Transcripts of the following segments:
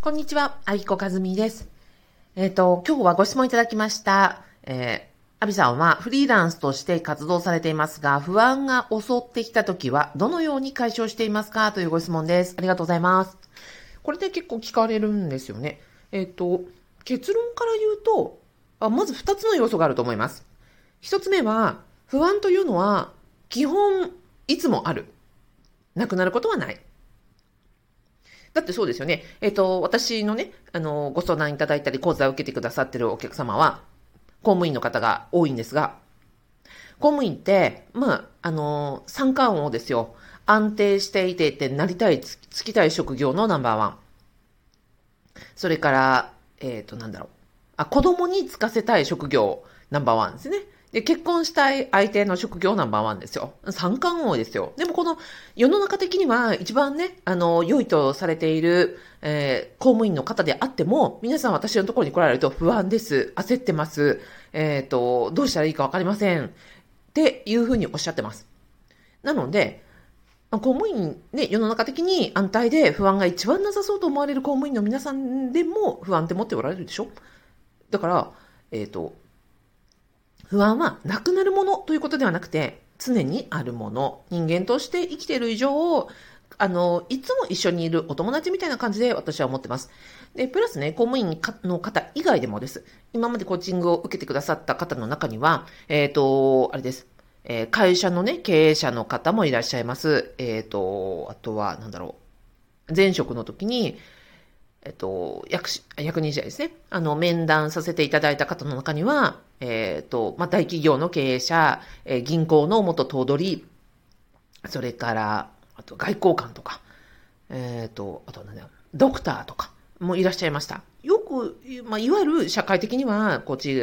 こんにちは、あいこかずみです。えっ、ー、と、今日はご質問いただきました。えー、アビさんはフリーランスとして活動されていますが、不安が襲ってきたときは、どのように解消していますか？というご質問です。ありがとうございます。これで結構聞かれるんですよね。えっ、ー、と、結論から言うとあ、まず2つの要素があると思います。1つ目は、不安というのは、基本、いつもある。なくなることはない。だってそうですよね。えっ、ー、と、私のね、あの、ご相談いただいたり、講座を受けてくださってるお客様は、公務員の方が多いんですが、公務員って、まあ、あの、三冠王ですよ。安定していてってなりたい、つきたい職業のナンバーワン。それから、えっ、ー、と、なんだろう。あ、子供に就かせたい職業ナンバーワンですね。で、結婚したい相手の職業ナンバーワンですよ。三冠王ですよ。でもこの世の中的には一番ね、あの、良いとされている、えー、公務員の方であっても、皆さん私のところに来られると不安です。焦ってます。えっ、ー、と、どうしたらいいかわかりません。っていうふうにおっしゃってます。なので、公務員ね、世の中的に安泰で不安が一番なさそうと思われる公務員の皆さんでも不安って持っておられるでしょ？だから、えっ、ー、と、不安はなくなるものということではなくて、常にあるもの、人間として生きている以上、あの、いつも一緒にいるお友達みたいな感じで私は思ってます。で、プラスね、公務員の方以外でもです。今までコーチングを受けてくださった方の中には、えっ、ー、と、あれです。えー、会社のね、経営者の方もいらっしゃいます。えっ、ー、と、あとは、なんだろう。前職の時に、えっと、役、役人者ですね。あの、面談させていただいた方の中には、えっと、まあ、大企業の経営者、え、銀行の元頭取、それから、あと外交官とか、えっ、と、あと何だよ、ドクターとかもいらっしゃいました。よく、まあ、いわゆる社会的には、こっち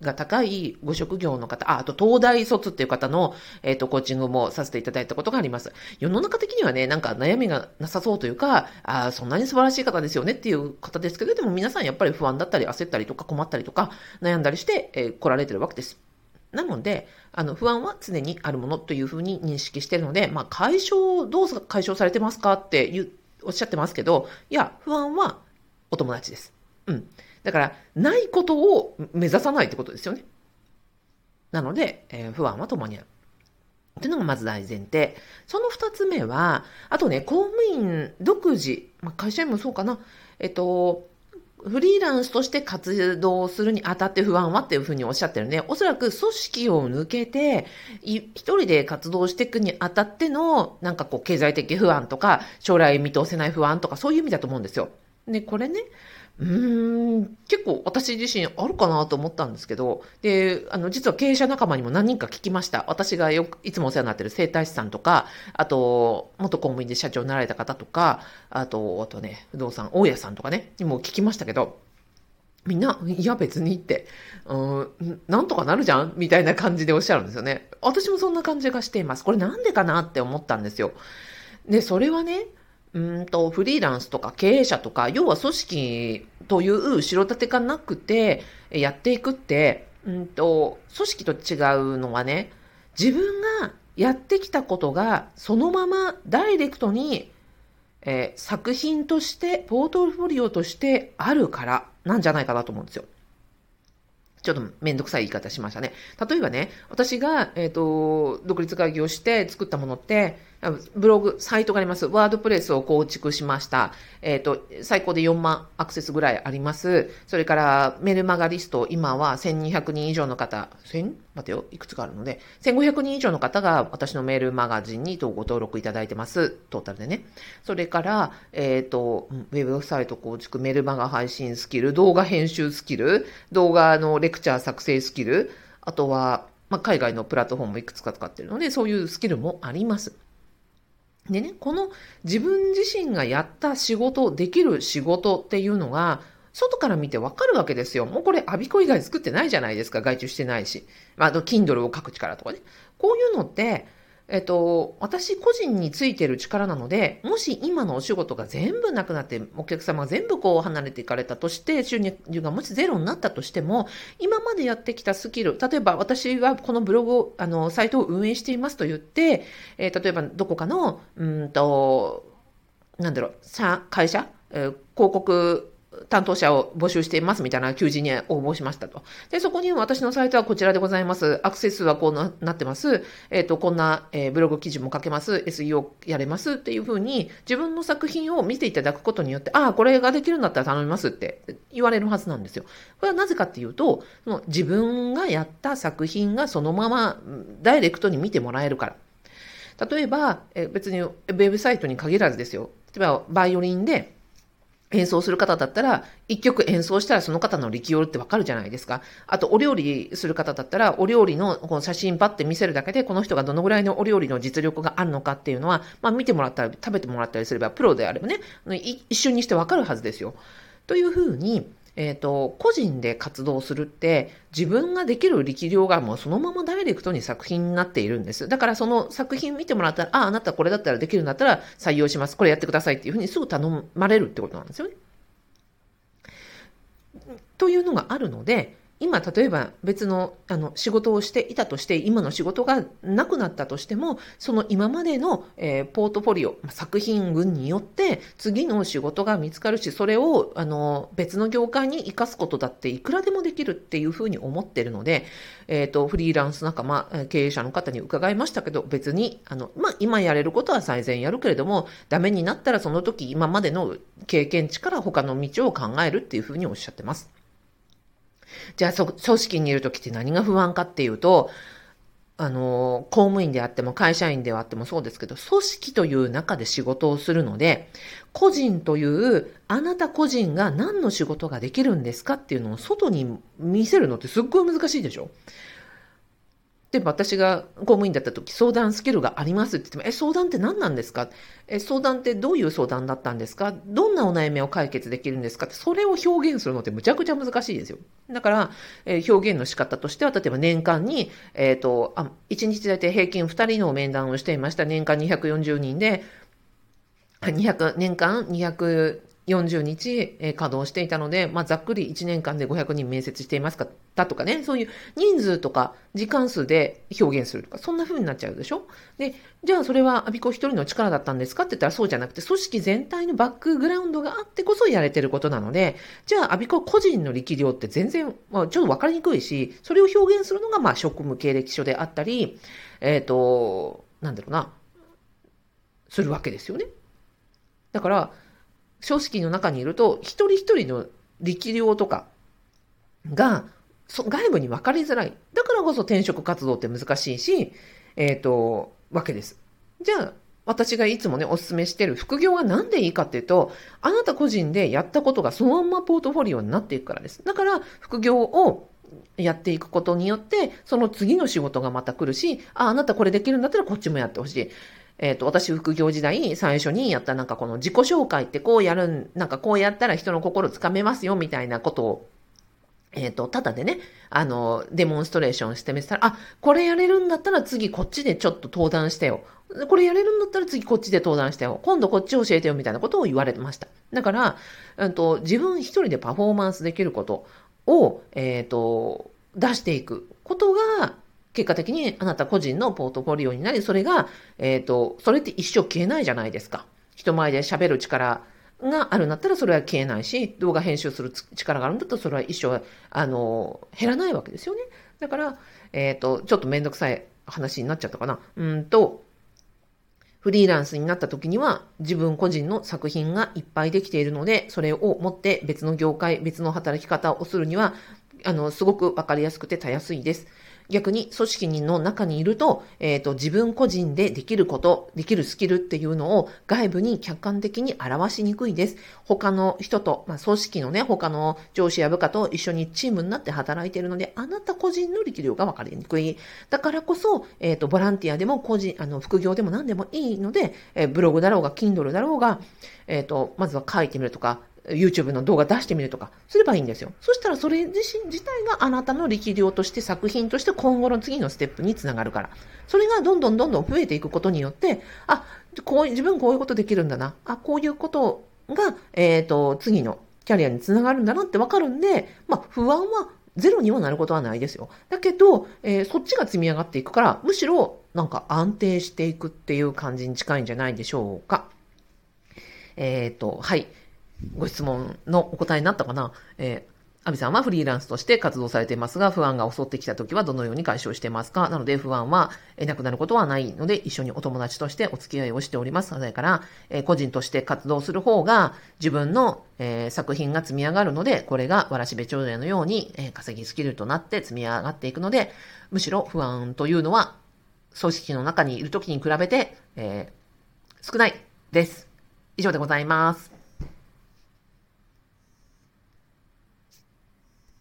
が高いご職業の方、あ、あと東大卒っていう方の、えっ、ー、と、コーチングもさせていただいたことがあります。世の中的にはね、なんか悩みがなさそうというか、ああそんなに素晴らしい方ですよねっていう方ですけど、でも皆さんやっぱり不安だったり焦ったりとか困ったりとか悩んだりして、えー、来られてるわけです。なので、あの、不安は常にあるものというふうに認識しているので、まあ、解消、どう解消されてますかって言う、おっしゃってますけど、いや、不安はお友達です。うん。だから、ないことを目指さないってことですよね。なので、えー、不安は共にある。っていうのがまず大前提。その二つ目は、あとね、公務員独自、まあ、会社員もそうかな、えっと、フリーランスとして活動するにあたって不安はっていうふうにおっしゃってるね。おそらく組織を抜けて、一人で活動していくにあたっての、なんかこう、経済的不安とか、将来見通せない不安とか、そういう意味だと思うんですよ。で、これね、うーん、結構私自身あるかなと思ったんですけど、で、あの、実は経営者仲間にも何人か聞きました。私がよく、いつもお世話になってる整体師さんとか、あと、元公務員で社長になられた方とか、あと、あとね、不動産、大家さんとかね、にも聞きましたけど、みんな、いや別にって、うん、なんとかなるじゃん？みたいな感じでおっしゃるんですよね。私もそんな感じがしています。これなんでかなって思ったんですよ。で、それはね、うんと、フリーランスとか経営者とか、要は組織という後ろ盾がなくて、やっていくって、うんと、組織と違うのはね、自分がやってきたことが、そのままダイレクトに、えー、作品として、ポートフォリオとしてあるからなんじゃないかなと思うんですよ。ちょっとめんどくさい言い方しましたね。例えばね、私が、えっ、ー、と、独立会議をして作ったものって、ブログ、サイトがあります。ワードプレスを構築しました。えっ、ー、と、最高で4万アクセスぐらいあります。それから、メルマガリスト、今は1200人以上の方、1000? 待てよ、いくつかあるので、1500人以上の方が私のメールマガジンにご登録いただいてます。トータルでね。それから、えっ、ー、と、ウェブサイト構築、メルマガ配信スキル、動画編集スキル、動画のレクチャー作成スキル、あとは、まあ、海外のプラットフォームいくつか使ってるので、そういうスキルもあります。でね、この自分自身がやった仕事、できる仕事っていうのが、外から見てわかるわけですよ。もうこれ、アビコ以外作ってないじゃないですか。外注してないし。まあ、あと、Kindle を書く力とかね。こういうのって、えっと、私個人についてる力なので、もし今のお仕事が全部なくなって、お客様が全部こう離れていかれたとして、収入がもしゼロになったとしても、今までやってきたスキル、例えば私はこのブログを、あの、サイトを運営していますと言って、えー、例えばどこかの、うんと、なんだろう、会社えー、広告担当者を募集していますみたいな求人に応募しましたと。で、そこに私のサイトはこちらでございます。アクセス数はこうななってます。えっ、ー、と、こんな、えー、ブログ記事も書けます。SEO やれますっていうふうに自分の作品を見ていただくことによって、ああ、これができるんだったら頼みますって言われるはずなんですよ。これはなぜかっていうと、その自分がやった作品がそのままダイレクトに見てもらえるから。例えば、え別にウェブサイトに限らずですよ。例えば、バイオリンで、演奏する方だったら、一曲演奏したらその方の力量ってわかるじゃないですか。あと、お料理する方だったら、お料理のこの写真ばって見せるだけで、この人がどのぐらいのお料理の実力があるのかっていうのは、まあ見てもらったり、食べてもらったりすれば、プロであればね、一瞬にしてわかるはずですよ。というふうに、えっ、ー、と、個人で活動するって、自分ができる力量がもうそのままダイレクトに作品になっているんです。だからその作品見てもらったら、ああ、あなたこれだったらできるんだったら採用します。これやってくださいっていうふうにすぐ頼まれるってことなんですよね。というのがあるので、今、例えば別のあの仕事をしていたとして、今の仕事がなくなったとしても、その今までの、えー、ポートフォリオ、作品群によって、次の仕事が見つかるし、それをあの別の業界に生かすことだっていくらでもできるっていうふうに思ってるので、えっ、ー、と、フリーランス仲間、経営者の方に伺いましたけど、別に、あの、まあ、今やれることは最善やるけれども、ダメになったらその時、今までの経験値から他の道を考えるっていうふうにおっしゃってます。じゃあ、組織にいるときって何が不安かっていうと、あの、公務員であっても会社員であってもそうですけど、組織という中で仕事をするので、個人という、あなた個人が何の仕事ができるんですかっていうのを外に見せるのってすっごい難しいでしょ？でも私が公務員だった時相談スキルがありますって言っても、え、相談って何なんですか？え、相談ってどういう相談だったんですか？どんなお悩みを解決できるんですか？ってそれを表現するのってむちゃくちゃ難しいですよ。だから、えー、表現の仕方としては、例えば年間に、えっ、ー、と、あ、1日大体平均2人の面談をしていました。年間240人で、200、年間200、40日、え稼働していたので、まあ、ざっくり1年間で500人面接していますかだとかね、そういう人数とか時間数で表現するとか、そんな風になっちゃうでしょ？で、じゃあそれはアビコ一人の力だったんですか？って言ったらそうじゃなくて、組織全体のバックグラウンドがあってこそやれてることなので、じゃあアビコ個人の力量って全然、まあ、ちょっとわかりにくいし、それを表現するのが、まあ、職務経歴書であったり、えっ、ー、と、なんだろうな、するわけですよね。だから、組織の中にいると、一人一人の力量とかが、外部に分かりづらい。だからこそ転職活動って難しいし、えっ、ー、と、わけです。じゃあ、私がいつもね、お勧めしてる副業は何でいいかっていうと、あなた個人でやったことがそのまんまポートフォリオになっていくからです。だから、副業をやっていくことによって、その次の仕事がまた来るし、あ、あなたこれできるんだったらこっちもやってほしい。えっ、ー、と、私副業時代、最初にやったなんかこの自己紹介ってこうやるん、なんかこうやったら人の心つかめますよみたいなことを、えっ、ー、と、ただでね、あの、デモンストレーションしてみたら、あ、これやれるんだったら次こっちでちょっと登壇してよ。これやれるんだったら次こっちで登壇してよ。今度こっち教えてよみたいなことを言われてました。だから、うんと、自分一人でパフォーマンスできることを、えっ、ー、と、出していくことが、結果的にあなた個人のポートフォリオになり、それが、えっ、ー、と、それって一生消えないじゃないですか。人前で喋る力があるんだったらそれは消えないし、動画編集する力があるんだったらそれは一生、あの、減らないわけですよね。だから、えっ、ー、と、ちょっとめんどくさい話になっちゃったかな。うんと、フリーランスになった時には自分個人の作品がいっぱいできているので、それを持って別の業界、別の働き方をするには、あの、すごくわかりやすくてたやすいです。逆に組織の中にいると、えっ、ー、と、自分個人でできること、できるスキルっていうのを外部に客観的に表しにくいです。他の人と、まあ、組織のね、他の上司や部下と一緒にチームになって働いているので、あなた個人の力量が分かりにくい。だからこそ、えっ、ー、と、ボランティアでも個人、あの、副業でも何でもいいので、えー、ブログだろうが、Kindle だろうが、えっ、と、まずは書いてみるとか、YouTube の動画出してみるとかすればいいんですよ。そしたらそれ自身自体があなたの力量として作品として今後の次のステップにつながるから。それがどんどんどんどん増えていくことによって、あ、こう、自分こういうことできるんだな。あ、こういうことが、えっ、ー、と、次のキャリアにつながるんだなってわかるんで、まあ、不安はゼロにはなることはないですよ。だけど、えー、そっちが積み上がっていくから、むしろなんか安定していくっていう感じに近いんじゃないでしょうか。えっ、ー、と、はい。ご質問のお答えになったかな？えーアビさんはフリーランスとして活動されていますが、不安が襲ってきた時はどのように解消していますか？なので、不安はえなくなることはないので、一緒にお友達としてお付き合いをしております。それから、え個人として活動する方が、自分の、え作品が積み上がるので、これがわらしべ長者のように、え稼ぎスキルとなって積み上がっていくので、むしろ不安というのは、組織の中にいる時に比べて、えー、少ないです。以上でございます。